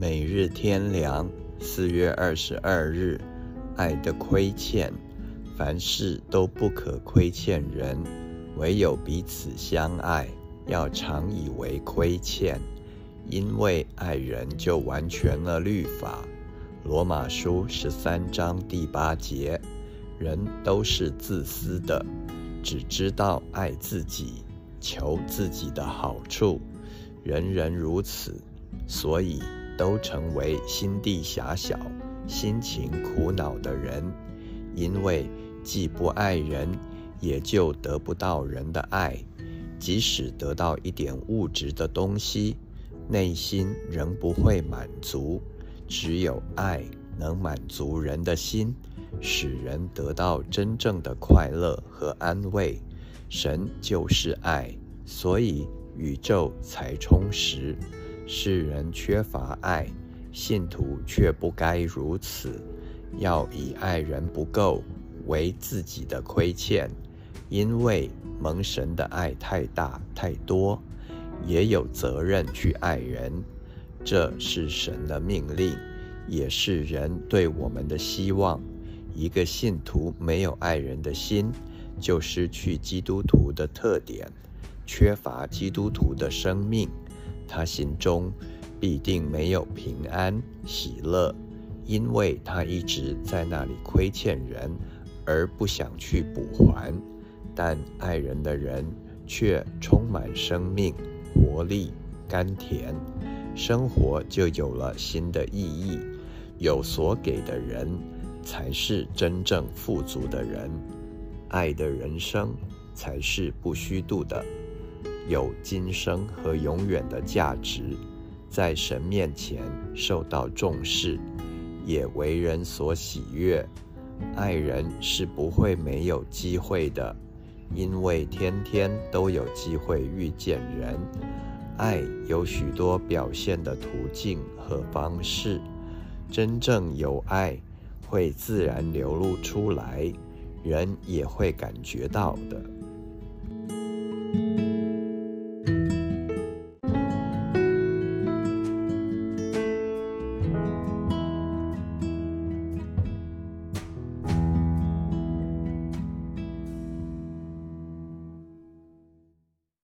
每日天良，四月二十二日，爱的亏欠，凡事都不可亏欠人，唯有彼此相爱，要常以为亏欠，因为爱人就完全了律法。罗马书十三章第八节，人都是自私的，只知道爱自己，求自己的好处，人人如此，所以。都成为心地狭小、心情苦恼的人，因为既不爱人，也就得不到人的爱。即使得到一点物质的东西，内心仍不会满足。只有爱能满足人的心，使人得到真正的快乐和安慰。神就是爱，所以宇宙才充实。世人缺乏爱，信徒却不该如此，要以爱人不够为自己的亏欠，因为蒙神的爱太大太多，也有责任去爱人，这是神的命令，也是人对我们的希望。一个信徒没有爱人的心，就失去基督徒的特点，缺乏基督徒的生命。他心中必定没有平安喜乐，因为他一直在那里亏欠人，而不想去补还。但爱人的人却充满生命、活力、甘甜，生活就有了新的意义。有所给的人，才是真正富足的人。爱的人生才是不虚度的。有今生和永远的价值，在神面前受到重视，也为人所喜悦。爱人是不会没有机会的，因为天天都有机会遇见人。爱有许多表现的途径和方式，真正有爱会自然流露出来，人也会感觉到的。